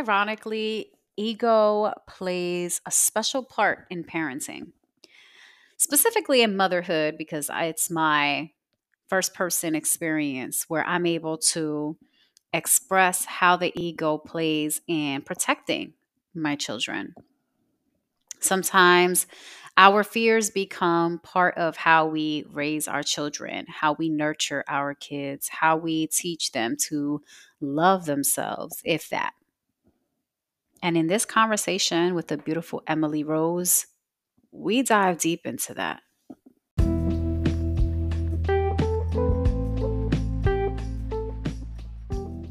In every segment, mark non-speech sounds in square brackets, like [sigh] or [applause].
ironically, ego plays a special part in parenting, specifically in motherhood, because it's my first person experience where I'm able to express how the ego plays in protecting my children. Sometimes our fears become part of how we raise our children, how we nurture our kids, how we teach them to love themselves, if that. And in this conversation with the beautiful Emily Rose, we dive deep into that.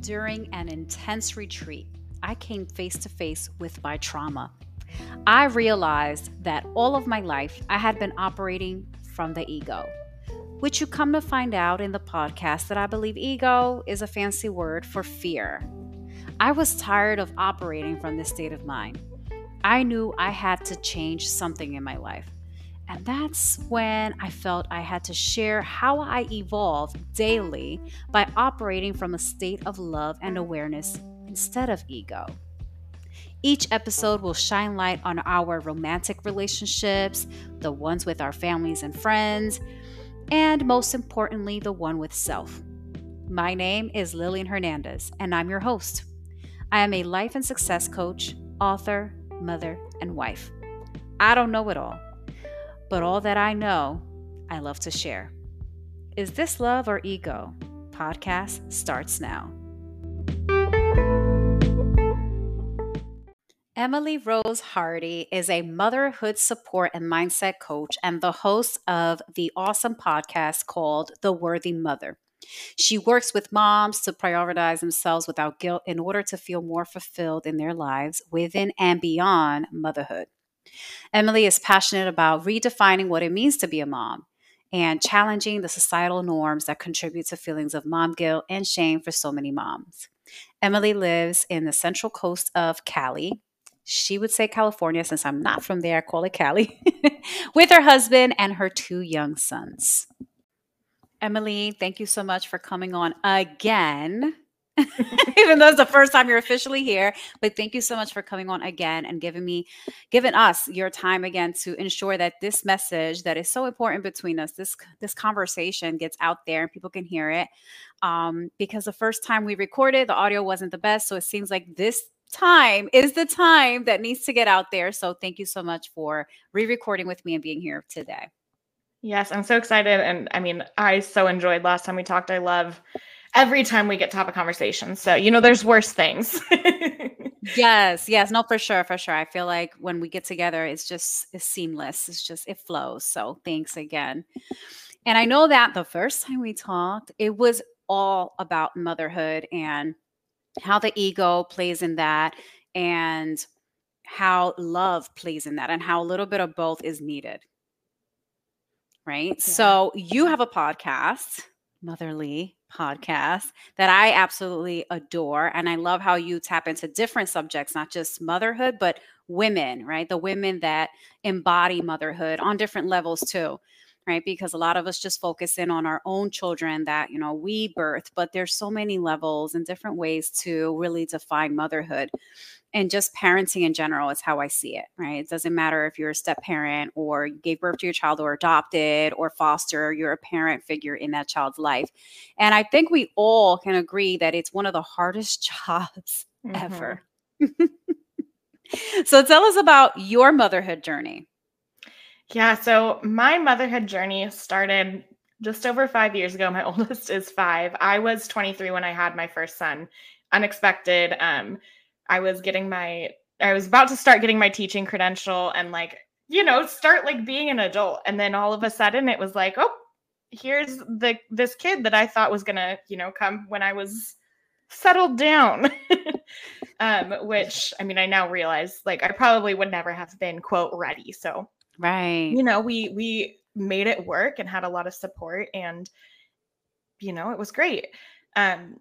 During an intense retreat, I came face to face with my trauma. I realized that all of my life I had been operating from the ego, which you come to find out in the podcast that I believe ego is a fancy word for fear. I was tired of operating from this state of mind. I knew I had to change something in my life. And that's when I felt I had to share how I evolve daily by operating from a state of love and awareness instead of ego. Each episode will shine light on our romantic relationships, the ones with our families and friends, and most importantly, the one with self. My name is Lillian Hernandez, and I'm your host. I am a life and success coach, author, mother, and wife. I don't know it all, but all that I know, I love to share. Is this love or ego? Podcast starts now. Emily Rose Hardy is a motherhood support and mindset coach and the host of the awesome podcast called The Worthy Mother. She works with moms to prioritize themselves without guilt in order to feel more fulfilled in their lives within and beyond motherhood. Emily is passionate about redefining what it means to be a mom and challenging the societal norms that contribute to feelings of mom guilt and shame for so many moms. Emily lives in the central coast of Cali. She would say California since I'm not from there, call it Cali, [laughs] with her husband and her two young sons. Emily, thank you so much for coming on again. [laughs] Even though it's the first time you're officially here, but thank you so much for coming on again and giving me, giving us your time again to ensure that this message that is so important between us, this this conversation gets out there and people can hear it. Um, because the first time we recorded, the audio wasn't the best, so it seems like this time is the time that needs to get out there. So thank you so much for re-recording with me and being here today. Yes, I'm so excited. And I mean, I so enjoyed last time we talked. I love every time we get to have a conversation. So, you know, there's worse things. [laughs] yes, yes, no, for sure, for sure. I feel like when we get together, it's just it's seamless. It's just it flows. So thanks again. And I know that the first time we talked, it was all about motherhood and how the ego plays in that and how love plays in that and how a little bit of both is needed right? Yeah. So you have a podcast, Motherly podcast, that I absolutely adore. And I love how you tap into different subjects, not just motherhood, but women, right? The women that embody motherhood on different levels too right because a lot of us just focus in on our own children that you know we birth but there's so many levels and different ways to really define motherhood and just parenting in general is how I see it, right? It doesn't matter if you're a step parent or you gave birth to your child or adopted or foster, you're a parent figure in that child's life. And I think we all can agree that it's one of the hardest [laughs] jobs mm-hmm. ever. [laughs] so tell us about your motherhood journey. Yeah, so my motherhood journey started just over five years ago. My [laughs] oldest is five. I was 23 when I had my first son. Unexpected. Um, I was getting my I was about to start getting my teaching credential and like, you know, start like being an adult. And then all of a sudden it was like, oh, here's the this kid that I thought was gonna, you know, come when I was settled down. [laughs] um, which I mean, I now realize like I probably would never have been quote ready. So right. You know, we we made it work and had a lot of support and you know, it was great. Um,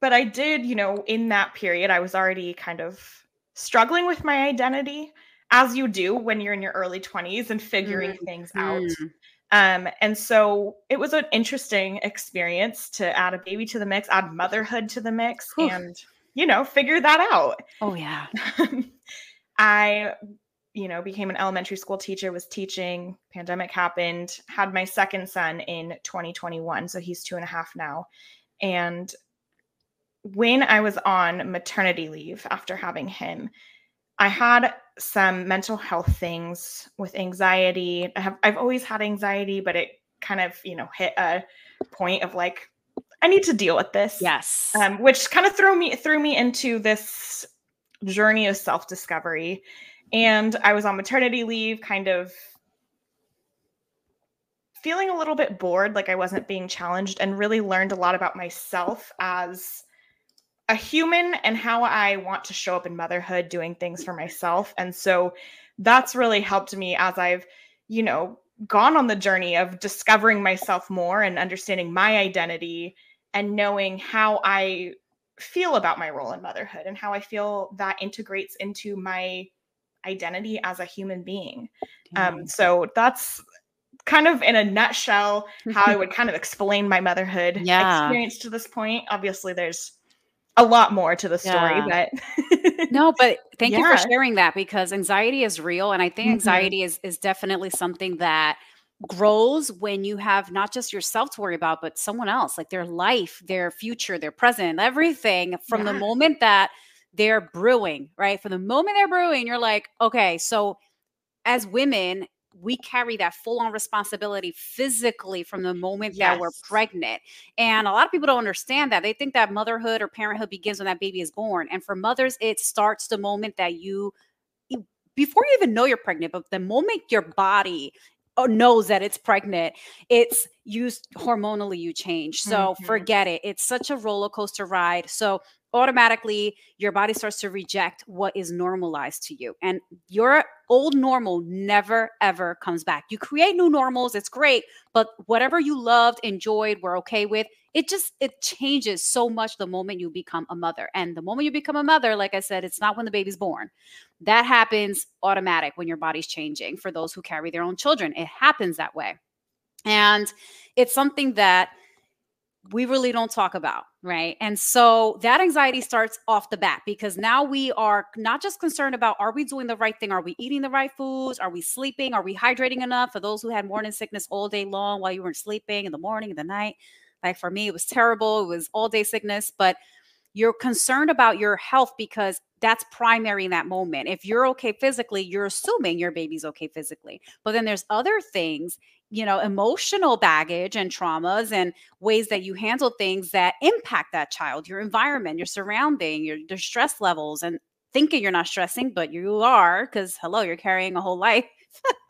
but I did, you know, in that period, I was already kind of struggling with my identity, as you do when you're in your early 20s and figuring mm-hmm. things out. Um, and so it was an interesting experience to add a baby to the mix, add motherhood to the mix. Whew. And you know, figure that out. Oh, yeah. [laughs] I, you know, became an elementary school teacher, was teaching, pandemic happened, had my second son in 2021. So he's two and a half now. And when I was on maternity leave after having him, I had some mental health things with anxiety. I have I've always had anxiety, but it kind of, you know, hit a point of like I need to deal with this. Yes. Um, which kind of threw me threw me into this journey of self-discovery. And I was on maternity leave, kind of feeling a little bit bored, like I wasn't being challenged, and really learned a lot about myself as a human and how I want to show up in motherhood, doing things for myself. And so that's really helped me as I've, you know, gone on the journey of discovering myself more and understanding my identity and knowing how I feel about my role in motherhood and how I feel that integrates into my identity as a human being. Um, so that's kind of in a nutshell how I would [laughs] kind of explain my motherhood Yeah. experience to this point. Obviously, there's a lot more to the story, but [laughs] No, but thank you for sharing that because anxiety is real. And I think Mhm. anxiety is is definitely something that grows when you have not just yourself to worry about, but someone else, like their life, their future, their present, everything from the moment that they're brewing, right? From the moment they're brewing, you're like, okay, so as women, we carry that full on responsibility physically from the moment that we're pregnant. And a lot of people don't understand that. They think that motherhood or parenthood begins when that baby is born. And for mothers, it starts the moment that you, before you even know you're pregnant, but the moment your body uh, knows that it's pregnant, it's used hormonally, you change. So Mhm. forget it. It's such a roller coaster ride. So automatically your body starts to reject what is normalized to you. And your old normal never ever comes back. You create new normals, it's great, but whatever you loved, enjoyed, were okay with, it just it changes so much the moment you become a mother. And the moment you become a mother, like I said, it's not when the baby's born. That happens automatic when your body's changing for those who carry their own children. It happens that way. And it's something that we really don't talk about, right? And so that anxiety starts off the bat because now we are not just concerned about are we doing the right thing? Are we eating the right foods? Are we sleeping? Are we hydrating enough? For those who had morning sickness all day long while you weren't sleeping in the morning, in the night, like for me, it was terrible. It was all day sickness, but you're concerned about your health because that's primary in that moment. If you're okay physically, you're assuming your baby's okay physically. But then there's other things, you know, emotional baggage and traumas and ways that you handle things that impact that child, your environment, your surrounding, your, your stress levels, and thinking you're not stressing, but you are because hello, you're carrying a whole life.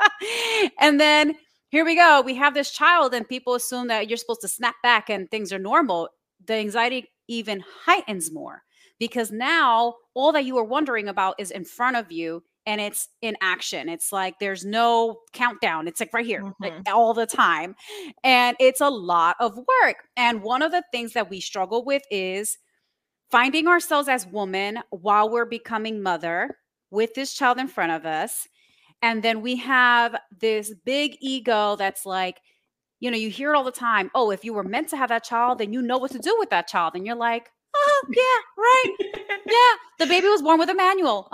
[laughs] and then here we go. We have this child, and people assume that you're supposed to snap back and things are normal. The anxiety even heightens more because now all that you are wondering about is in front of you and it's in action. It's like there's no countdown. It's like right here, like mm-hmm. all the time. And it's a lot of work. And one of the things that we struggle with is finding ourselves as women while we're becoming mother with this child in front of us. And then we have this big ego that's like, you know, you hear it all the time. Oh, if you were meant to have that child, then you know what to do with that child. And you're like, oh, yeah, right. Yeah, the baby was born with a manual.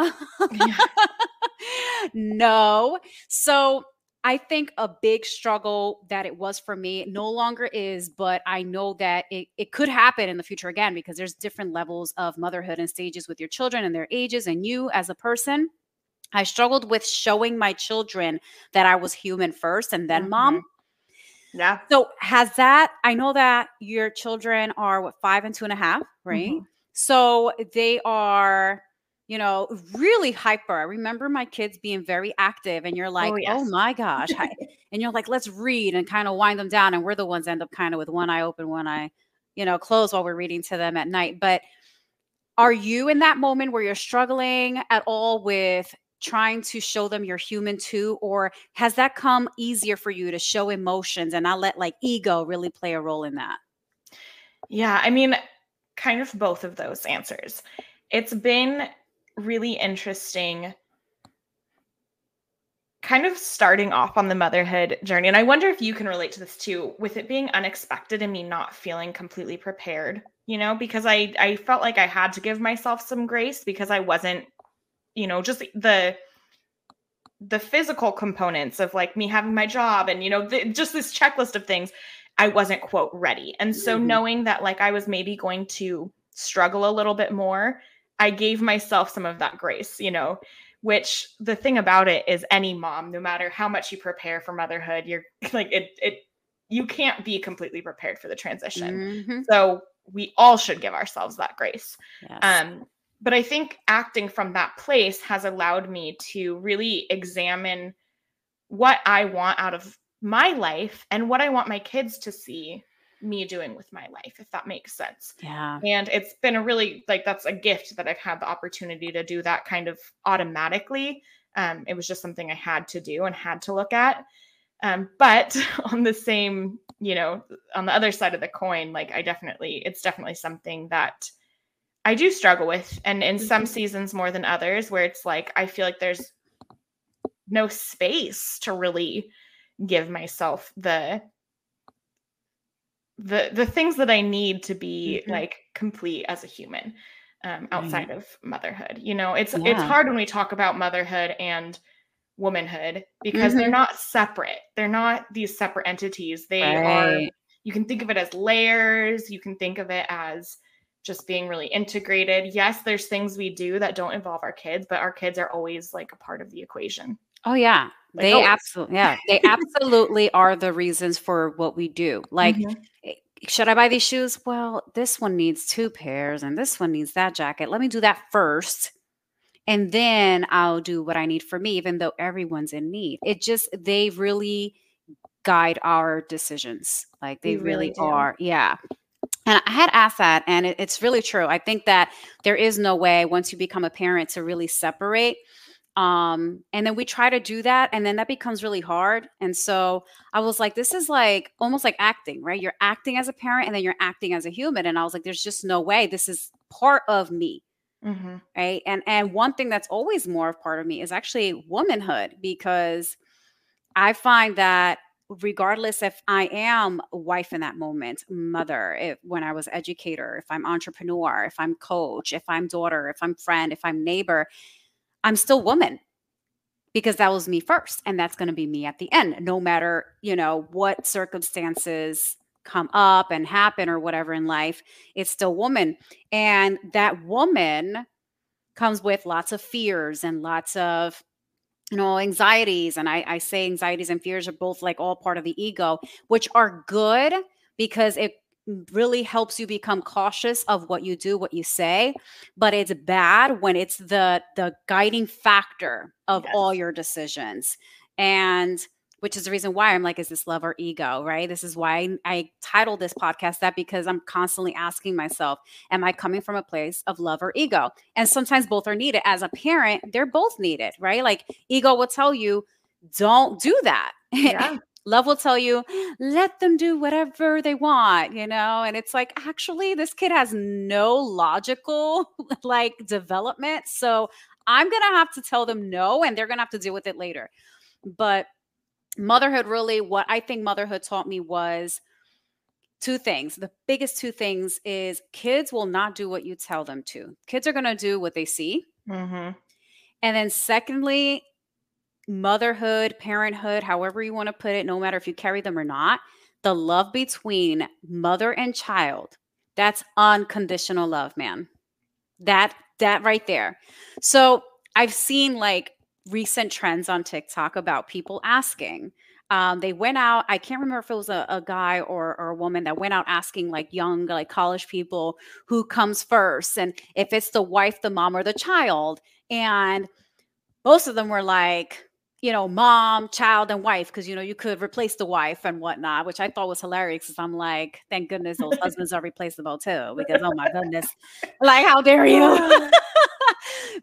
[laughs] no. So I think a big struggle that it was for me no longer is, but I know that it, it could happen in the future again because there's different levels of motherhood and stages with your children and their ages and you as a person. I struggled with showing my children that I was human first and then mom. Mm-hmm. Yeah. So has that? I know that your children are what five and two and a half, right? Mhm. So they are, you know, really hyper. I remember my kids being very active, and you're like, oh, yes. my gosh. [laughs] and you're like, let's read and kind of wind them down. And we're the ones end up kind of with one eye open, one eye, you know, closed while we're reading to them at night. But are you in that moment where you're struggling at all with trying to show them you're human too? Or has that come easier for you to show emotions and not let like ego really play a role in that? Yeah, I mean, kind of both of those answers. It's been really interesting kind of starting off on the motherhood journey. And I wonder if you can relate to this too, with it being unexpected and me not feeling completely prepared you know, because I I felt like I had to give myself some grace because I wasn't, you know, just the the physical components of like me having my job and you know the, just this checklist of things i wasn't quote ready and so mm-hmm. knowing that like i was maybe going to struggle a little bit more i gave myself some of that grace you know which the thing about it is any mom no matter how much you prepare for motherhood you're [laughs] like it it you can't be completely prepared for the transition mm-hmm. so we all should give ourselves that grace yes. um but I think acting from that place has allowed me to really examine what I want out of my life and what I want my kids to see me doing with my life, if that makes sense. Yeah. And it's been a really like that's a gift that I've had the opportunity to do that kind of automatically. Um, it was just something I had to do and had to look at. Um, but [laughs] on the same, you know, on the other side of the coin, like I definitely, it's definitely something that I do struggle with, and in some mm-hmm. seasons more than others, where it's like I feel like there's no space to really give myself the the the things that I need to be mm-hmm. like complete as a human um, outside of motherhood. You know, it's yeah. it's hard when we talk about motherhood and womanhood because mm-hmm. they're not separate. They're not these separate entities. They right. are. You can think of it as layers. You can think of it as just being really integrated. Yes, there's things we do that don't involve our kids, but our kids are always like a part of the equation. Oh yeah. Like, they always. absolutely yeah, they absolutely are the reasons for what we do. Like mm-hmm. Eh, should I buy these shoes? Well, this one needs two pairs and this one needs that jacket. Let me do that first. And then I'll do what I need for me, even though everyone's in need. It just, they really guide our decisions. Like they really, really are. Yeah. And I had asked that, and it, it's really true. I think that there is no way once you become a parent to really separate. Um, and then we try to do that, and then that becomes really hard. And so I was like, this is like almost like acting, right? You're acting as a parent, and then you're acting as a human. And I was like, there's just no way. This is part of me. Mm-hmm. Right. And and one thing that's always more of part of me is actually womanhood because I find that regardless if I am a wife in that moment, mother, if when I was educator, if I'm entrepreneur, if I'm coach, if I'm daughter, if I'm friend, if I'm neighbor, I'm still woman because that was me first and that's going to be me at the end no matter, you know, what circumstances come up and happen or whatever in life, it's still woman. And that woman comes with lots of fears and lots of you know anxieties and I, I say anxieties and fears are both like all part of the ego which are good because it really helps you become cautious of what you do what you say but it's bad when it's the the guiding factor of yes. all your decisions and which is the reason why I'm like, is this love or ego? Right. This is why I, I titled this podcast that because I'm constantly asking myself, am I coming from a place of love or ego? And sometimes both are needed. As a parent, they're both needed, right? Like ego will tell you, don't do that. Yeah. [laughs] love will tell you, let them do whatever they want, you know? And it's like, actually, this kid has no logical [laughs] like development. So I'm going to have to tell them no, and they're going to have to deal with it later. But motherhood really what i think motherhood taught me was two things. The biggest two things is kids will not do what you tell them to. Kids are going to do what they see. Mm-hmm. and then secondly motherhood parenthood however you want to put it no matter if you carry them or not the love between mother and child that's unconditional love man that that right there. So i've seen like recent trends on TikTok about people asking. Um, they went out. I can't remember if it was a, a guy or, or a woman that went out asking like young, like college people who comes first, and if it's the wife, the mom, or the child. And most of them were like, you know, mom, child, and wife, because you know you could replace the wife and whatnot, which I thought was hilarious. Because I'm like, thank goodness those [laughs] husbands are replaceable too, because oh my goodness, like how dare you? [laughs]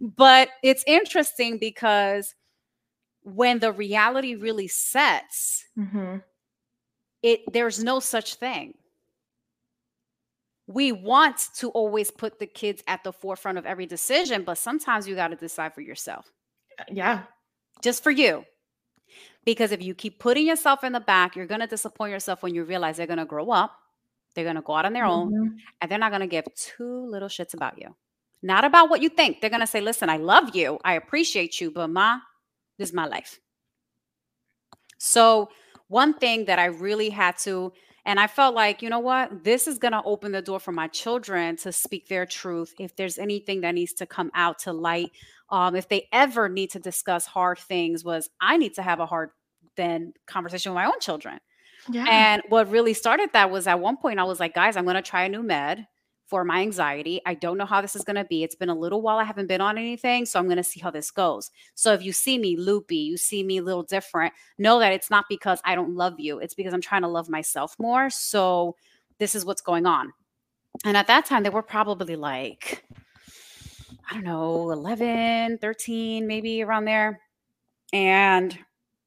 but it's interesting because when the reality really sets, mm-hmm. it there's no such thing. We want to always put the kids at the forefront of every decision, but sometimes you got to decide for yourself. Yeah. Just for you. Because if you keep putting yourself in the back, you're going to disappoint yourself when you realize they're going to grow up They're going to go out on their own Mhm. and they're not going to give two little shits about you. Not about what you think. They're going to say, listen, I love you. I appreciate you, but ma, this is my life. So, one thing that I really had to, and I felt like, you know what, this is going to open the door for my children to speak their truth. If there's anything that needs to come out to light, um, if they ever need to discuss hard things, was I need to have a hard then conversation with my own children. Yeah. And what really started that was at one point I was like, guys, I'm going to try a new med for my anxiety. I don't know how this is going to be. It's been a little while I haven't been on anything, so I'm going to see how this goes. So if you see me loopy, you see me a little different, know that it's not because I don't love you. It's because I'm trying to love myself more. So this is what's going on. And at that time they were probably like I don't know, 11, 13 maybe around there. And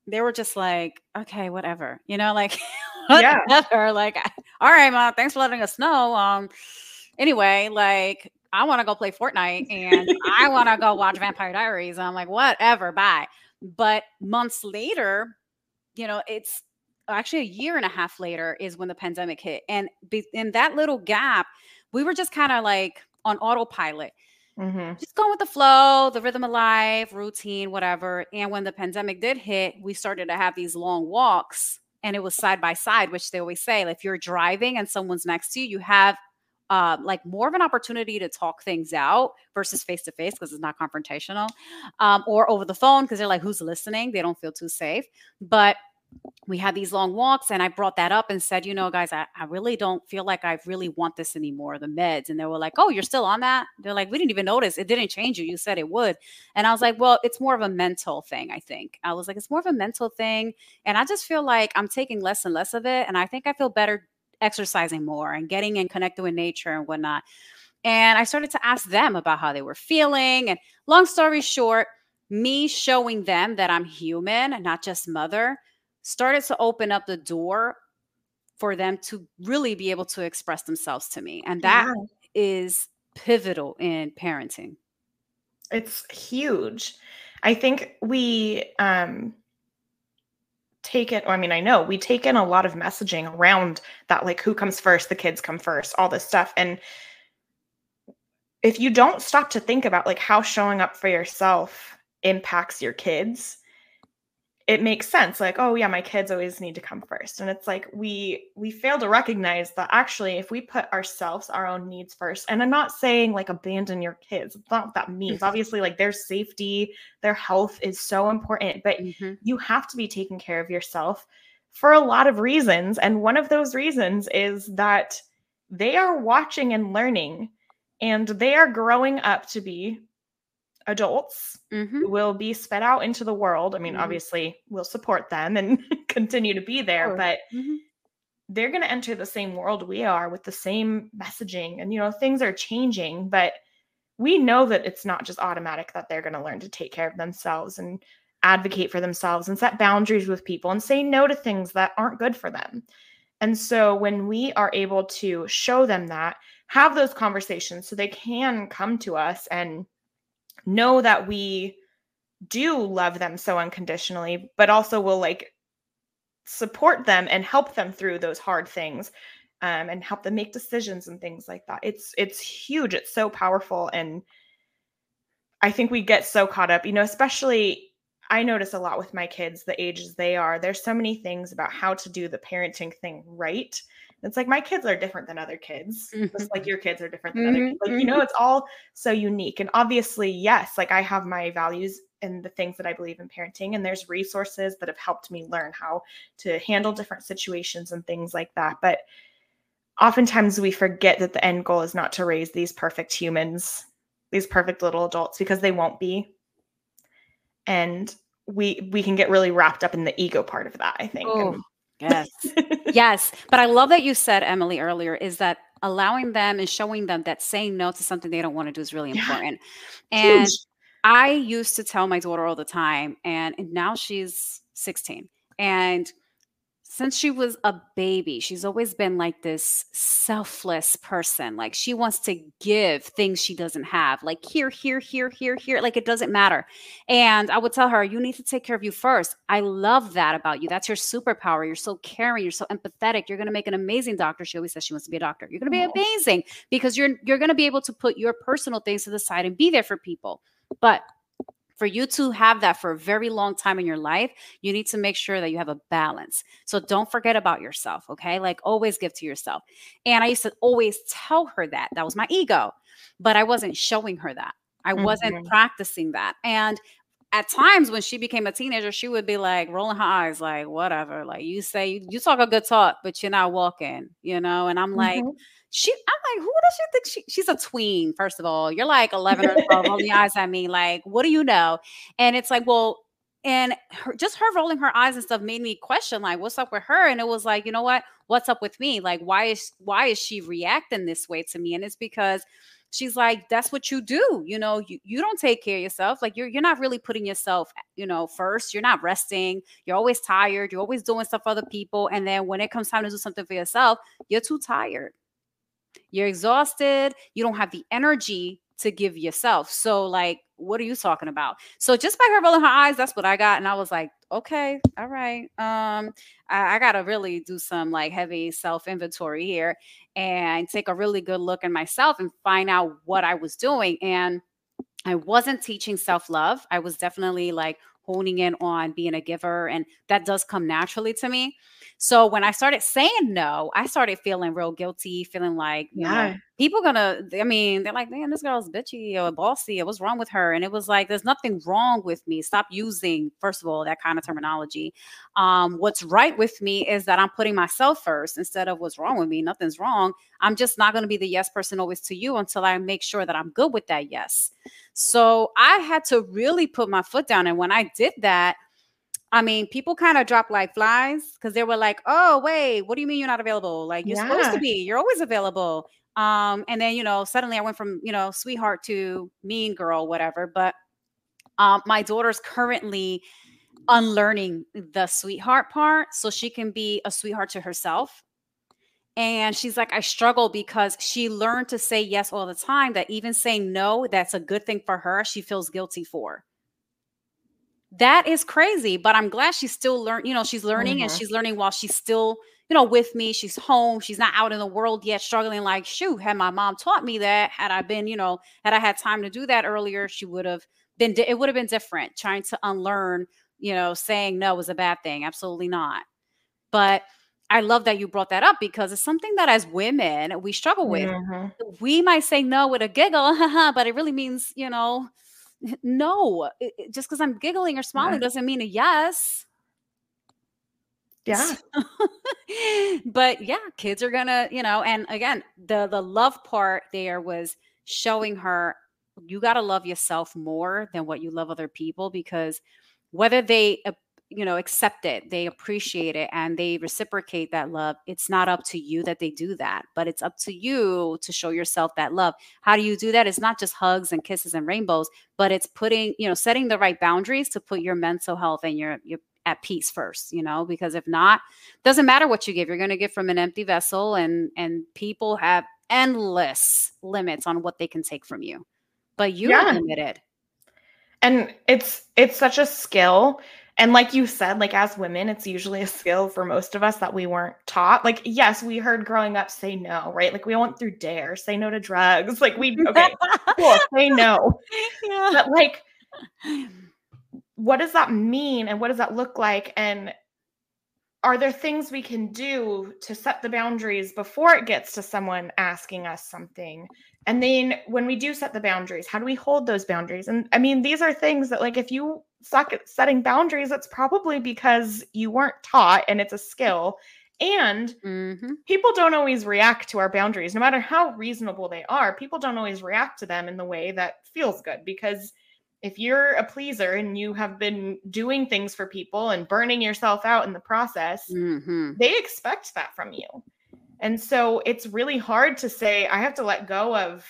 they were just like, okay, whatever, you know, like [laughs] Yeah. Like, all right, mom, thanks for letting us know. Um, anyway, like I want to go play Fortnite and I want to go watch Vampire Diaries. I'm like, whatever, bye. But months later, you know, it's actually a year and a half later is when the pandemic hit. And be, in that little gap, we were just kind of like on autopilot Mhm. just going with the flow, the rhythm of life, routine, whatever. And when the pandemic did hit, we started to have these long walks and it was side by side, which they always say, like, if you're driving and someone's next to you, you have uh, like more of an opportunity to talk things out versus face to face because it's not confrontational um, or over the phone because they're like, who's listening? They don't feel too safe. But we had these long walks and I brought that up and said, you know, guys, I, I really don't feel like I really want this anymore, the meds. And they were like, oh, you're still on that? They're like, we didn't even notice. It didn't change you. You said it would. And I was like, well, it's more of a mental thing, I think. I was like, it's more of a mental thing. And I just feel like I'm taking less and less of it. And I think I feel better exercising more and getting in connected with nature and whatnot. And I started to ask them about how they were feeling. And long story short, me showing them that I'm human and not just mother started to open up the door for them to really be able to express themselves to me. And that is pivotal in parenting. It's huge. I think we um take it, I mean, I know we take in a lot of messaging around that, like who comes first, the kids come first, all this stuff. And if you don't stop to think about like how showing up for yourself impacts your kids, it makes sense like oh yeah my kids always need to come first. And it's like we we fail to recognize that actually if we put ourselves our own needs first and i'm not saying like abandon your kids it's not what that means. Obviously like their safety their health is so important but Mhm. you have to be taking care of yourself for a lot of reasons and one of those reasons is that they are watching and learning and they are growing up to be adults Mhm. will be sped out into the world. I mean, Mhm. obviously, we'll support them and [laughs] continue to be there, Sure. but Mhm. they're going to enter the same world we are with the same messaging. And, you know, things are changing, but we know that it's not just automatic that they're going to learn to take care of themselves and advocate for themselves and set boundaries with people and say no to things that aren't good for them. And so when we are able to show them that, have those conversations so they can come to us and know that we do love them so unconditionally, but also will like support them and help them through those hard things um, and help them make decisions and things like that. It's it's huge. It's so powerful, and I think we get so caught up. You know, especially I notice a lot with my kids, the ages they are. There's so many things about how to do the parenting thing right. It's like my kids are different than other kids, just like your kids are different than other Mhm, kids. Like, you know, it's all so unique. And obviously, yes, like I have my values and the things that I believe in parenting, and there's resources that have helped me learn how to handle different situations and things like that. But oftentimes we forget that the end goal is not to raise these perfect humans, these perfect little adults, because they won't be. And we we can get really wrapped up in the ego part of that, I think. Oh, and- yes. yes. But I love that you said, Emily, earlier, is that allowing them and showing them that saying no to something they don't want to do is really Yeah. important. And Huge. I used to tell my daughter all the time, and, and now she's 16. And since she was a baby, she's always been like this selfless person. Like she wants to give things she doesn't have. Like here, here, here, here, here. Like it doesn't matter. And I would tell her, you need to take care of you first. I love that about you. That's your superpower. You're so caring. You're so empathetic. You're going to make an amazing doctor. She always says she wants to be a doctor. You're going to be amazing because you're you're going to be able to put your personal things to the side and be there for people. But for you to have that for a very long time in your life, you need to make sure that you have a balance. So don't forget about yourself, okay? Like always give to yourself. And I used to always tell her that. That was my ego, but I wasn't showing her that. I wasn't mm-hmm. practicing that. And at times when she became a teenager, she would be like rolling her eyes, like, whatever. Like you say, you, you talk a good talk, but you're not walking, you know? And I'm like, mm-hmm she I'm like, who does she think she she's a tween, first of all. You're like 11 or 12, rolling your eyes at me, like, what do you know? And it's like, well, and her, just her rolling her eyes and stuff made me question like what's up with her and it was like you know what what's up with me like why is why is she reacting this way to me and it's because she's like that's what you do you know you, you don't take care of yourself like you're you're not really putting yourself you know first you're not resting you're always tired you're always doing stuff for other people and then when it comes time to do something for yourself you're too tired you're exhausted. You don't have the energy to give yourself. So, like, what are you talking about? So, just by her rolling her eyes, that's what I got. And I was like, okay, all right. Um, I, I got to really do some like heavy self inventory here and take a really good look at myself and find out what I was doing. And I wasn't teaching self love. I was definitely like honing in on being a giver. And that does come naturally to me. So when I started saying no, I started feeling real guilty, feeling like, yeah, know, people gonna, I mean, they're like, man, this girl's bitchy or bossy. What's wrong with her? And it was like, there's nothing wrong with me. Stop using, first of all, that kind of terminology. Um, what's right with me is that I'm putting myself first instead of what's wrong with me. Nothing's wrong. I'm just not going to be the yes person always to you until I make sure that I'm good with that yes. So I had to really put my foot down. And when I did that, I mean, people kind of dropped like flies because they were like, "Oh, wait, what do you mean you're not available? Like you're yeah. supposed to be. You're always available." Um, and then you know, suddenly I went from you know sweetheart to mean girl, whatever. But um, my daughter's currently unlearning the sweetheart part so she can be a sweetheart to herself. And she's like, I struggle because she learned to say yes all the time. That even saying no, that's a good thing for her. She feels guilty for that is crazy but i'm glad she's still learning you know she's learning mm-hmm. and she's learning while she's still you know with me she's home she's not out in the world yet struggling like shoot had my mom taught me that had i been you know had i had time to do that earlier she would have been it would have been different trying to unlearn you know saying no is a bad thing absolutely not but I love that you brought that up because it's something that as women we struggle with. Mm-hmm. We might say no with a giggle, [laughs] but it really means, you know, [laughs] no, it, just because I'm giggling or smiling yeah. doesn't mean a yes. Yeah. [laughs] but yeah, kids are gonna, you know, and again, the the love part there was showing her you got to love yourself more than what you love other people because whether they you know accept it they appreciate it and they reciprocate that love it's not up to you that they do that but it's up to you to show yourself that love. How do you do that? It's not just hugs and kisses and rainbows but it's putting you know setting the right boundaries to put your mental health and your your at peace first you know because if not doesn't matter what you give you're going to give from an empty vessel and and people have endless limits on what they can take from you but you yeah. limited. And it's it's such a skill and like you said, like as women, it's usually a skill for most of us that we weren't taught. Like, yes, we heard growing up say no, right? Like we went through DARE, say no to drugs. [laughs] Like we okay, [laughs] cool, say no. Yeah. But like what does that mean and what does that look like? And are there things we can do to set the boundaries before it gets to someone asking us something? And then when we do set the boundaries, how do we hold those boundaries? And I mean, these are things that, like, if you setting boundaries, it's probably because you weren't taught and it's a skill. And mm-hmm. people don't always react to our boundaries, no matter how reasonable they are. People don't always react to them in the way that feels good because if you're a pleaser and you have been doing things for people and burning yourself out in the process, mm-hmm. they expect that from you. And so it's really hard to say, I have to let go of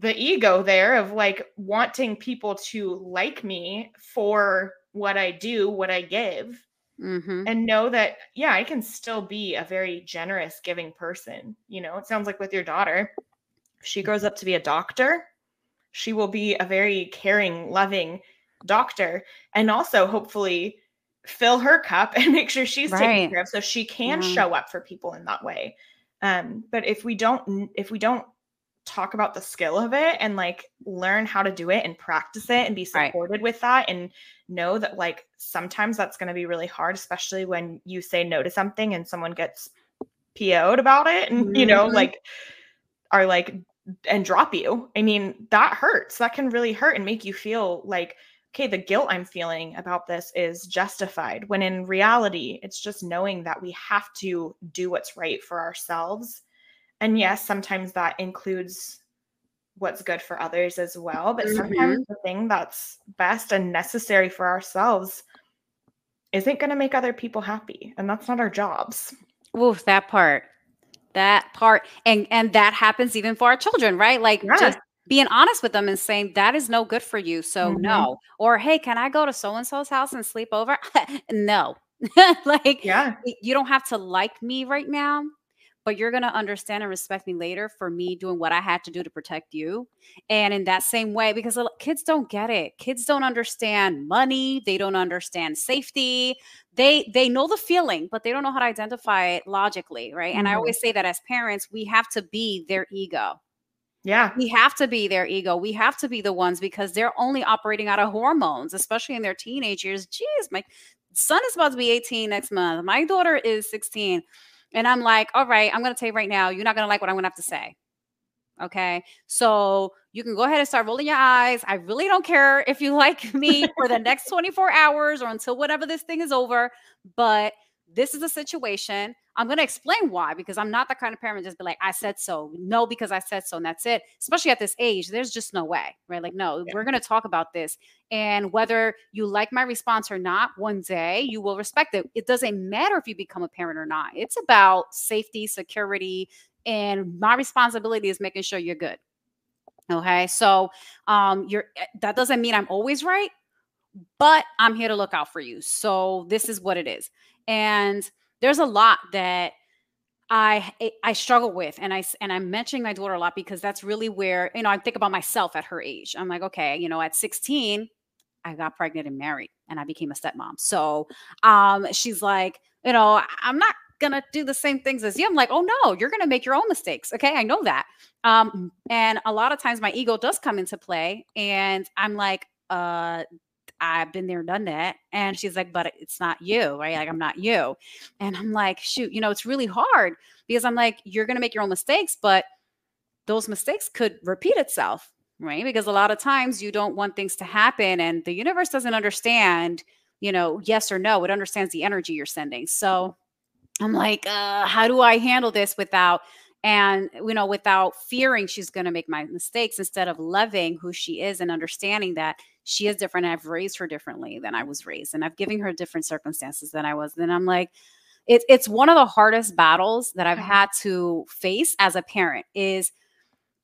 the ego there of like wanting people to like me for what I do, what I give. mm-hmm. and know that, yeah, I can still be a very generous, giving person. You know, it sounds like with your daughter, if she grows up to be a doctor, she will be a very caring, loving doctor, and also hopefully fill her cup [laughs] and make sure she's right. taken care of so she can yeah. show up for people in that way. Um, but if we don't, if we don't talk about the skill of it and like learn how to do it and practice it and be supported right. with that and know that like sometimes that's going to be really hard especially when you say no to something and someone gets PO'd about it and mm-hmm. you know mm-hmm. like are like and drop you. I mean, that hurts. That can really hurt and make you feel like okay, the guilt I'm feeling about this is justified. When in reality, it's just knowing that we have to do what's right for ourselves. And yes, sometimes that includes what's good for others as well. But mm-hmm. sometimes the thing that's best and necessary for ourselves isn't going to make other people happy. And that's not our jobs. Oof, that part. That part. And and that happens even for our children, right? Like yeah. just being honest with them and saying that is no good for you. So mm-hmm. no. Or hey, can I go to so and so's house and sleep over? [laughs] no. [laughs] like yeah. you don't have to like me right now, but you're going to understand and respect me later for me doing what I had to do to protect you. And in that same way because kids don't get it. Kids don't understand money, they don't understand safety. They they know the feeling, but they don't know how to identify it logically, right? Mm-hmm. And I mm-hmm. always say that as parents, we have to be their ego yeah. We have to be their ego. We have to be the ones because they're only operating out of hormones, especially in their teenage years. Jeez, my son is about to be 18 next month. My daughter is 16. And I'm like, all right, I'm going to tell you right now, you're not going to like what I'm going to have to say. Okay. So you can go ahead and start rolling your eyes. I really don't care if you [laughs] like me for the next [laughs] 24 hours or until whatever this thing is over. But this is a situation. I'm going to explain why because I'm not the kind of parent just be like, I said so. No, because I said so. And that's it. Especially at this age, there's just no way, right? Like, no, yeah. we're going to talk about this. And whether you like my response or not, one day you will respect it. It doesn't matter if you become a parent or not. It's about safety, security, and my responsibility is making sure you're good. Okay. So, um, you're eh, that doesn't mean I'm always right, but I'm here to look out for you. So, this is what it is. And there's a lot that I I struggle with, and I and I'm mentioning my daughter a lot because that's really where you know I think about myself at her age. I'm like, okay, you know, at 16, I got pregnant and married, and I became a stepmom. So, um, she's like, you know, I'm not gonna do the same things as you. I'm like, oh no, you're gonna make your own mistakes. Okay, I know that. Um, and a lot of times my ego does come into play, and I'm like, uh, I've been there, done that. And she's like, but it's not you, right? Like, I'm not you. And I'm like, shoot, you know, it's really hard because I'm like, you're going to make your own mistakes, but those mistakes could repeat itself, right? Because a lot of times you don't want things to happen and the universe doesn't understand, you know, yes or no. It understands the energy you're sending. So I'm like, uh, how do I handle this without and you know without fearing she's going to make my mistakes instead of loving who she is and understanding that she is different. I've raised her differently than I was raised, and I've given her different circumstances than I was. Then I'm like, it's it's one of the hardest battles that I've had to face as a parent is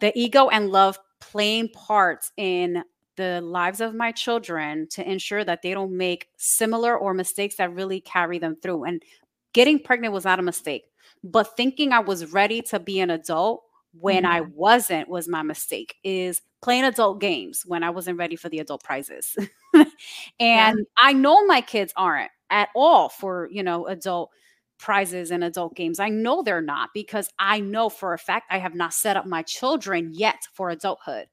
the ego and love playing parts in the lives of my children to ensure that they don't make similar or mistakes that really carry them through. And getting pregnant was not a mistake, but thinking I was ready to be an adult when mm-hmm. I wasn't was my mistake is playing adult games when I wasn't ready for the adult prizes. [laughs] and yeah. I know my kids aren't at all for, you know, adult prizes and adult games. I know they're not because I know for a fact I have not set up my children yet for adulthood.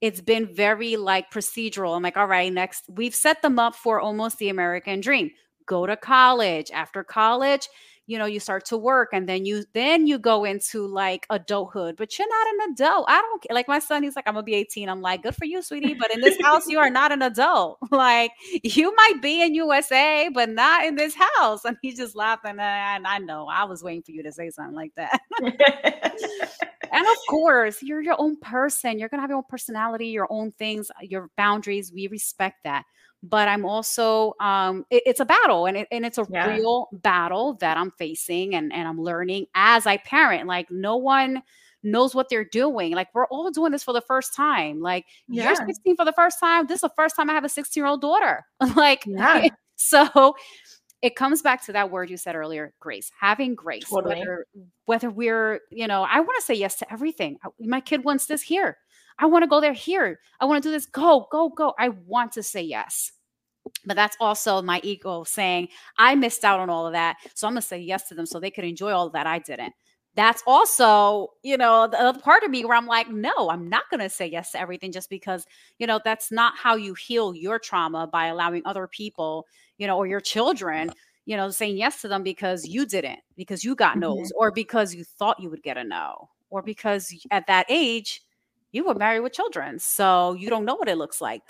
It's been very like procedural. I'm like, all right, next, we've set them up for almost the American dream. Go to college. After college, you know you start to work and then you then you go into like adulthood but you're not an adult. I don't like my son he's like i'm gonna be 18 i'm like good for you sweetie but in this house you are not an adult. [laughs] Like you might be in usa but not in this house. And he's just laughing and i know i was waiting for you to say something like that. [laughs] And of course you're your own person. You're gonna have your own personality your own things your boundaries. We respect that but I'm also um, it, it's a battle and, it, and it's a yeah. real battle that I'm facing and, and I'm learning as I parent. Like no one knows what they're doing. Like we're all doing this for the first time. Like yeah. you're 16 for the first time. This is the first time I have a 16 year old daughter. [laughs] like yeah. [laughs] so it comes back to that word you said earlier, grace, having grace. Totally. Whether, whether we're, you know, I want to say yes to everything. My kid wants this here. I want to go there here. I want to do this. Go, go, go. I want to say yes. But that's also my ego saying, I missed out on all of that. So I'm going to say yes to them so they could enjoy all that I didn't. That's also, you know, the other part of me where I'm like, no, I'm not going to say yes to everything just because, you know, that's not how you heal your trauma by allowing other people, you know, or your children, you know, saying yes to them because you didn't, because you got no's, mm-hmm. or because you thought you would get a no, or because at that age, you were married with children. So you don't know what it looks like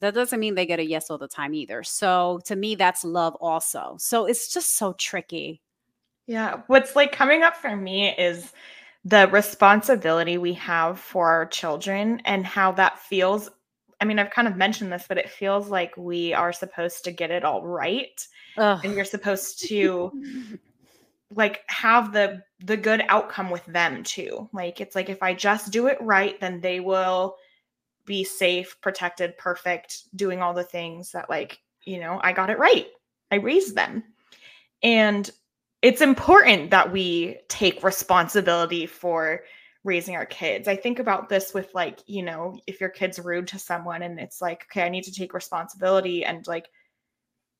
that doesn't mean they get a yes all the time either. So to me, that's love also. So it's just so tricky. Yeah. What's like coming up for me is the responsibility we have for our children and how that feels. I mean, I've kind of mentioned this, but it feels like we are supposed to get it all right. Ugh. And you're supposed to [laughs] like have the the good outcome with them too. Like it's like if I just do it right, then they will be safe, protected, perfect, doing all the things that, like, you know, I got it right. I raised them. And it's important that we take responsibility for raising our kids. I think about this with like, you know, if your kid's rude to someone and it's like, okay, I need to take responsibility and like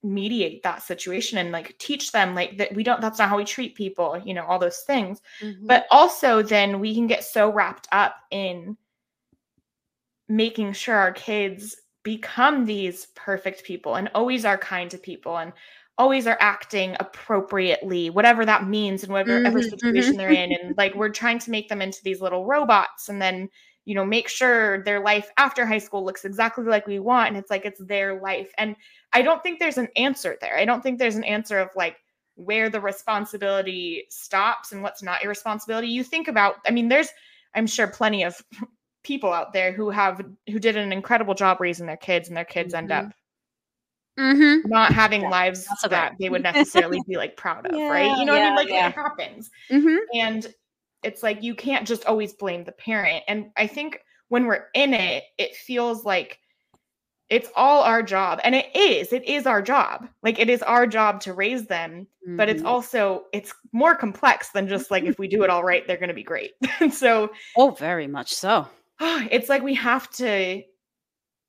mediate that situation and like teach them like that we don't that's not how we treat people, you know, all those things. Mm-hmm. But also then we can get so wrapped up in making sure our kids become these perfect people and always are kind to people and always are acting appropriately whatever that means in whatever mm-hmm, situation mm-hmm. they're in and like we're trying to make them into these little robots and then you know make sure their life after high school looks exactly like we want and it's like it's their life. And i don't think there's an answer there. I don't think there's an answer of like where the responsibility stops and what's not your responsibility. You think about i mean there's i'm sure plenty of [laughs] people out there who have who did an incredible job raising their kids and their kids mm-hmm. end up mm-hmm. not having yeah, lives that they would [laughs] necessarily be like proud of yeah, right you know yeah, what i mean? like it happens. Mm-hmm. and it's like you can't just always blame the parent and i think when we're in it it feels like it's all our job and it is it is our job like it is our job to raise them mm-hmm. but it's mm-hmm. also it's more complex than just like if we do it all right they're going to be great [laughs] so oh very much so [sighs] it's like we have to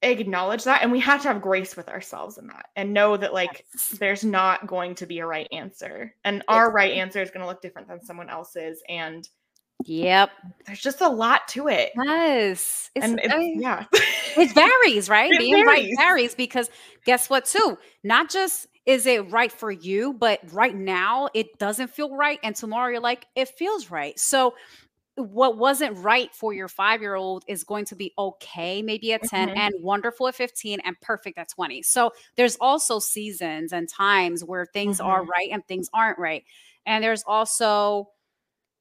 acknowledge that and we have to have grace with ourselves in that and know that like yes. there's not going to be a right answer and our right answer is going to look different than someone else's and yep there's just a lot to it yes it's, and it's, I, yeah it varies [laughs] right it being varies. right varies because guess what too not just is it right for you but right now it doesn't feel right and tomorrow you're like it feels right so what wasn't right for your five year old is going to be okay, maybe at 10 mm-hmm. and wonderful at 15 and perfect at 20. So there's also seasons and times where things mm-hmm. are right and things aren't right. And there's also,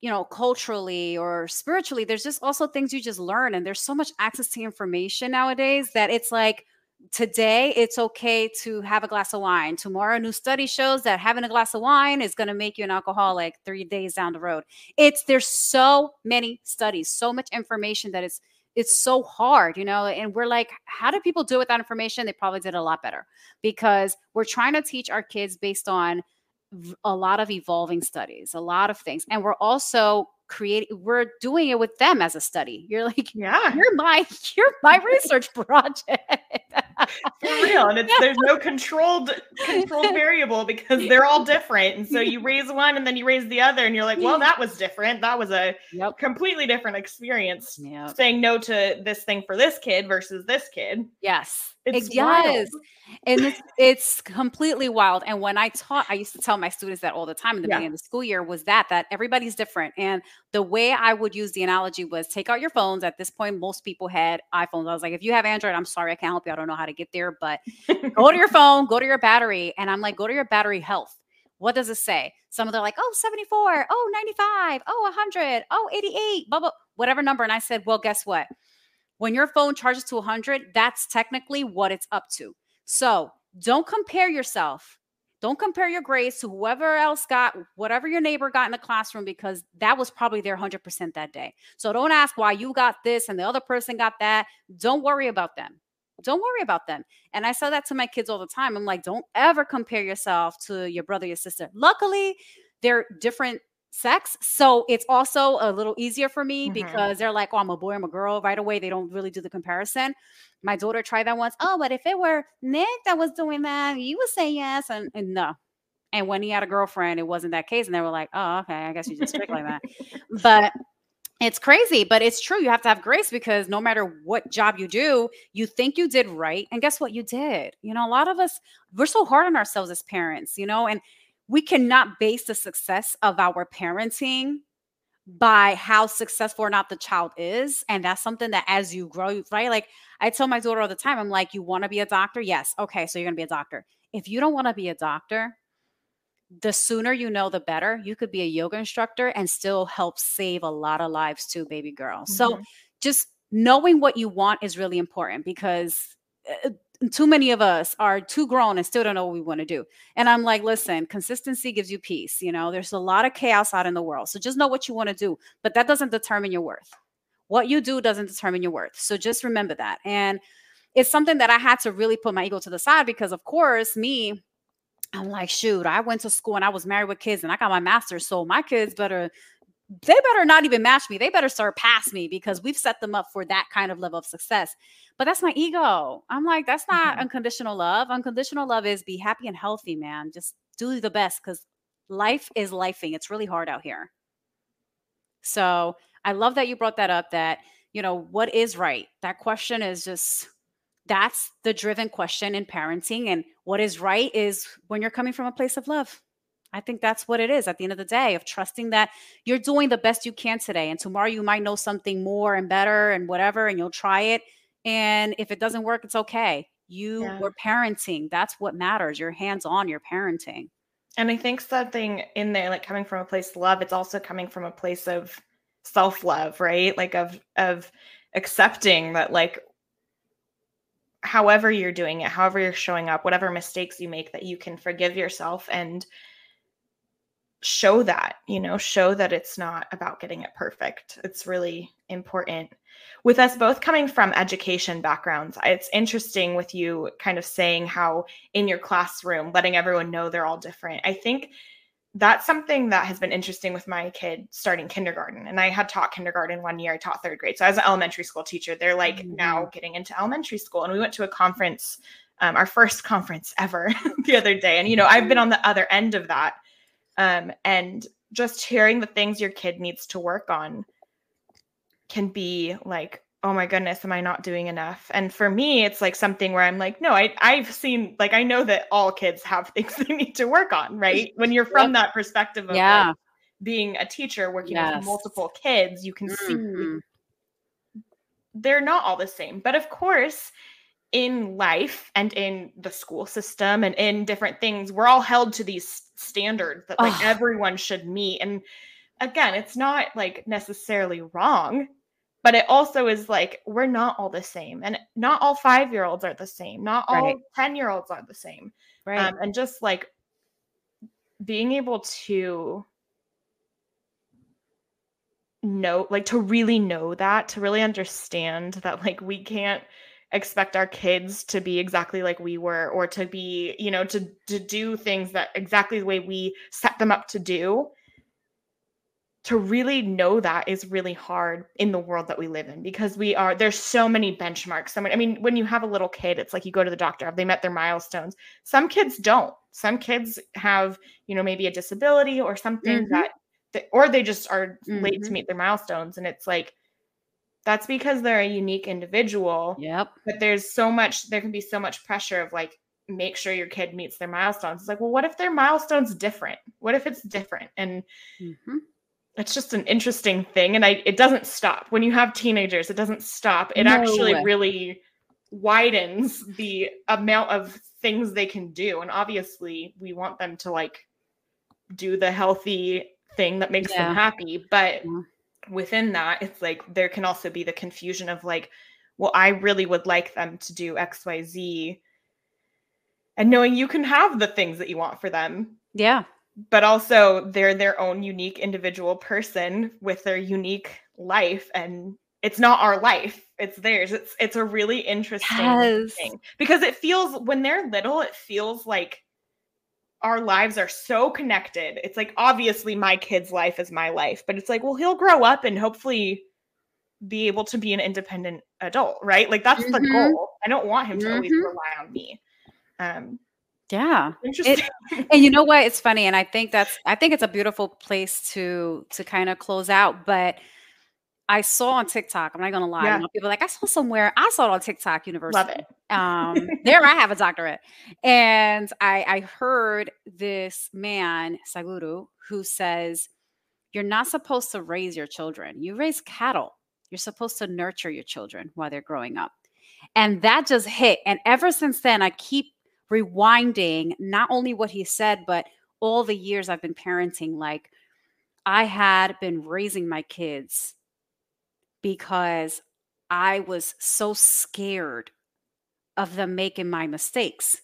you know, culturally or spiritually, there's just also things you just learn. And there's so much access to information nowadays that it's like, today it's okay to have a glass of wine. Tomorrow, a new study shows that having a glass of wine is going to make you an alcoholic three days down the road. It's there's so many studies, so much information that it's it's so hard, you know. And we're like, how do people do with that information? They probably did a lot better because we're trying to teach our kids based on a lot of evolving studies, a lot of things, and we're also creating we're doing it with them as a study. You're like yeah. You're my [laughs] you're my research [laughs] project. For real and it's there's no [laughs] controlled controlled variable because they're all different and so you raise one and then you raise the other and you're like well that was different. That was a yep. completely different experience yep. saying no to this thing for this kid versus this kid. Yes it's yes. And it's, it's completely wild. And when I taught, I used to tell my students that all the time in the yeah. beginning of the school year was that, that everybody's different. And the way I would use the analogy was take out your phones. At this point, most people had iPhones. I was like, if you have Android, I'm sorry, I can't help you. I don't know how to get there, but go to your [laughs] phone, go to your battery. And I'm like, go to your battery health. What does it say? Some of them are like, oh, 74, oh, 95, oh, 100, oh, 88, blah, blah, whatever number. And I said, well, guess what? When your phone charges to 100, that's technically what it's up to. So don't compare yourself. Don't compare your grades to whoever else got whatever your neighbor got in the classroom because that was probably their 100% that day. So don't ask why you got this and the other person got that. Don't worry about them. don't worry about them. And I say that to my kids all the time. I'm like, don't ever compare yourself to your brother, your sister. Luckily, they're different sex. So it's also a little easier for me mm-hmm. because they're like, oh, I'm a boy, I'm a girl right away. They don't really do the comparison. My daughter tried that once. Oh, but if it were Nick that was doing that, you would say yes. And, and no. And when he had a girlfriend, it wasn't that case. And they were like, oh, okay, I guess you just trick like that. But it's crazy, but it's true. You have to have grace because no matter what job you do, you think you did right. And guess what? You did. You know, a lot of us, we're so hard on ourselves as parents, you know, and we cannot base the success of our parenting by how successful or not the child is. And that's something that as you grow, right? Like I tell my daughter all the time, I'm like, you want to be a doctor? Yes. Okay. So you're going to be a doctor. If you don't want to be a doctor, the sooner you know, the better. You could be a yoga instructor and still help save a lot of lives too, baby girl. Mm-hmm. So just knowing what you want is really important because uh, too many of us are too grown and still don't know what we want to do. And I'm like, listen, consistency gives you peace. You know, there's a lot of chaos out in the world. So just know what you want to do, but that doesn't determine your worth. What you do doesn't determine your worth. So just remember that. And it's something that I had to really put my ego to the side because, of course, me, I'm like, shoot, I went to school and I was married with kids and I got my master's. So my kids better, they better not even match me. They better surpass me because we've set them up for that kind of level of success. But that's my ego. I'm like, that's not mm-hmm. unconditional love. Unconditional love is be happy and healthy, man. Just do the best because life is lifing. It's really hard out here. So I love that you brought that up that, you know, what is right? That question is just that's the driven question in parenting. And what is right is when you're coming from a place of love. I think that's what it is at the end of the day of trusting that you're doing the best you can today. And tomorrow you might know something more and better and whatever, and you'll try it. And if it doesn't work, it's okay. You yeah. were parenting. That's what matters. You're hands on, you're parenting. And I think something in there, like coming from a place of love, it's also coming from a place of self love, right? Like of, of, accepting that like however you're doing it, however you're showing up, whatever mistakes you make, that you can forgive yourself and show that, you know, show that it's not about getting it perfect. It's really important. With us both coming from education backgrounds, it's interesting with you kind of saying how in your classroom, letting everyone know they're all different. I think that's something that has been interesting with my kid starting kindergarten. And I had taught kindergarten one year, I taught third grade. So as an elementary school teacher, they're like mm-hmm. now getting into elementary school. And we went to a conference, um, our first conference ever [laughs] the other day. And, you know, I've been on the other end of that. Um, and just hearing the things your kid needs to work on can be like oh my goodness am i not doing enough and for me it's like something where i'm like no I, i've seen like i know that all kids have [laughs] things they need to work on right when you're from yep. that perspective of yeah. Like being a teacher working yes. with multiple kids you can mm-hmm. see they're not all the same but of course in life and in the school system and in different things we're all held to these standards that like oh. everyone should meet and again it's not like necessarily wrong but it also is like we're not all the same and not all five year olds are the same not all right. 10 year olds are the same right um, and just like being able to know like to really know that to really understand that like we can't expect our kids to be exactly like we were or to be you know to to do things that exactly the way we set them up to do to really know that is really hard in the world that we live in because we are there's so many benchmarks so many, i mean when you have a little kid it's like you go to the doctor have they met their milestones some kids don't some kids have you know maybe a disability or something mm-hmm. that, that, or they just are mm-hmm. late to mm-hmm. meet their milestones and it's like that's because they're a unique individual yep but there's so much there can be so much pressure of like make sure your kid meets their milestones it's like well what if their milestones different what if it's different and mm-hmm it's just an interesting thing and I it doesn't stop. When you have teenagers, it doesn't stop. It no actually way. really widens the amount of things they can do. And obviously, we want them to like do the healthy thing that makes yeah. them happy, but yeah. Within that, it's like there can also be the confusion of like, well, I really would like them to do XYZ and knowing you can have the things that you want for them. Yeah but also they're their own unique individual person with their unique life and it's not our life it's theirs. It's it's a really interesting Yes. thing because it feels when they're little, it feels like our lives are so connected. It's like obviously my kid's life is my life, but it's like, well, he'll grow up and hopefully be able to be an independent adult, right? Like that's the Mhm. goal. I don't want him to always Mhm. rely on me. Um, Yeah. interesting. and you know what it's funny and i think that's i think it's a beautiful place to to kind of close out but i saw on tiktok i'm not gonna lie Yeah. you know, people are like i saw somewhere i saw it on tiktok university. Love it. um [laughs] there i have a doctorate. And i i heard this man Sadhguru who says you're not supposed to raise your children. You raise cattle. You're supposed to nurture your children while they're growing up. And that just hit. And ever since then i keep rewinding not only what he said but all the years i've been parenting like i had been raising my kids because i was so scared of them making my mistakes.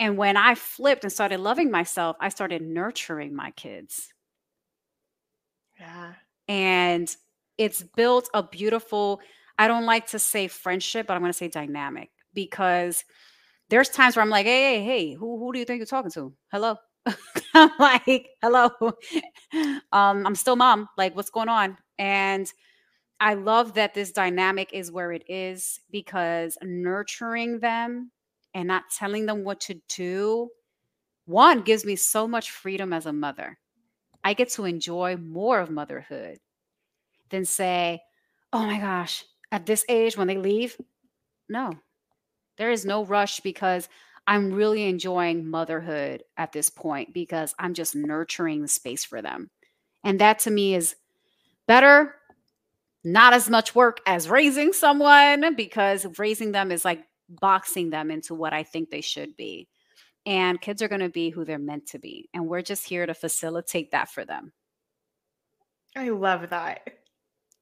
And when i flipped and started loving myself i started nurturing my kids. Yeah. and it's built a beautiful i don't like to say friendship but i'm going to say dynamic because there's times where i'm like hey hey hey who, who do you think you're talking to? Hello. [laughs] I'm like hello. [laughs] Um i'm still mom. Like what's going on? And i love that this dynamic is where it is because nurturing them and not telling them what to do one gives me so much freedom as a mother I get to enjoy more of motherhood than say, oh my gosh, at this age when they leave, no, there is no rush because I'm really enjoying motherhood at this point because I'm just nurturing the space for them. And that to me is better, not as much work as raising someone because raising them is like boxing them into what I think they should be and kids are going to be who they're meant to be and we're just here to facilitate that for them I love that.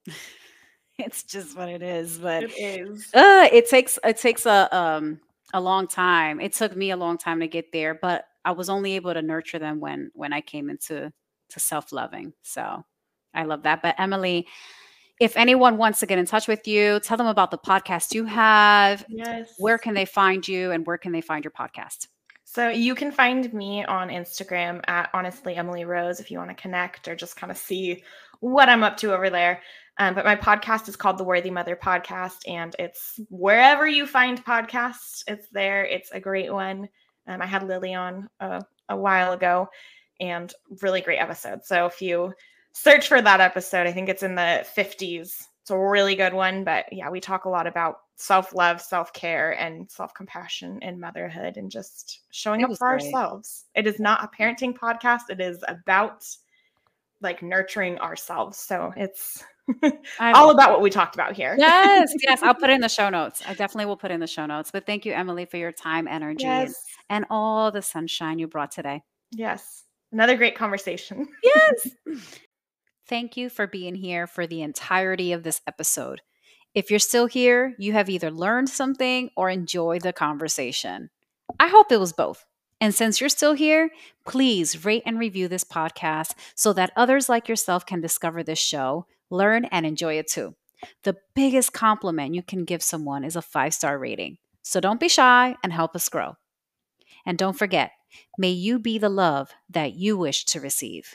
[laughs] it's just what it is but It is. uh, it takes it takes a um a long time it took me a long time to get there but i was only able to nurture them when when i came into to self-loving so i love that but emily if anyone wants to get in touch with you tell them about the podcast you have Yes. where can they find you and where can they find your podcast So you can find me on Instagram at honestly Emily Rose if you want to connect or just kind of see what I'm up to over there. Um, but my podcast is called the Worthy Mother Podcast, and it's wherever you find podcasts, it's there. It's a great one. Um, I had Lilly on a, a while ago, and really great episode. So if you search for that episode, I think it's in the 50s. It's a really good one. But yeah, we talk a lot about self love, self care, and self compassion in motherhood and just showing It up for great. ourselves. It is not a parenting podcast, it is about like nurturing ourselves. So it's [laughs] all about what we talked about here. yes, [laughs] yes. I'll put it in the show notes. I definitely will put it in the show notes. But thank you, Emily, for your time, energy, and, Yes. and all the sunshine you brought today. Yes. Another great conversation. Yes. [laughs] Thank you for being here for the entirety of this episode. If you're still here, you have either learned something or enjoyed the conversation. I hope it was both. And since you're still here, please rate and review this podcast so that others like yourself can discover this show, learn, and enjoy it too. The biggest compliment you can give someone is a five star rating. So don't be shy and help us grow. And don't forget, may you be the love that you wish to receive.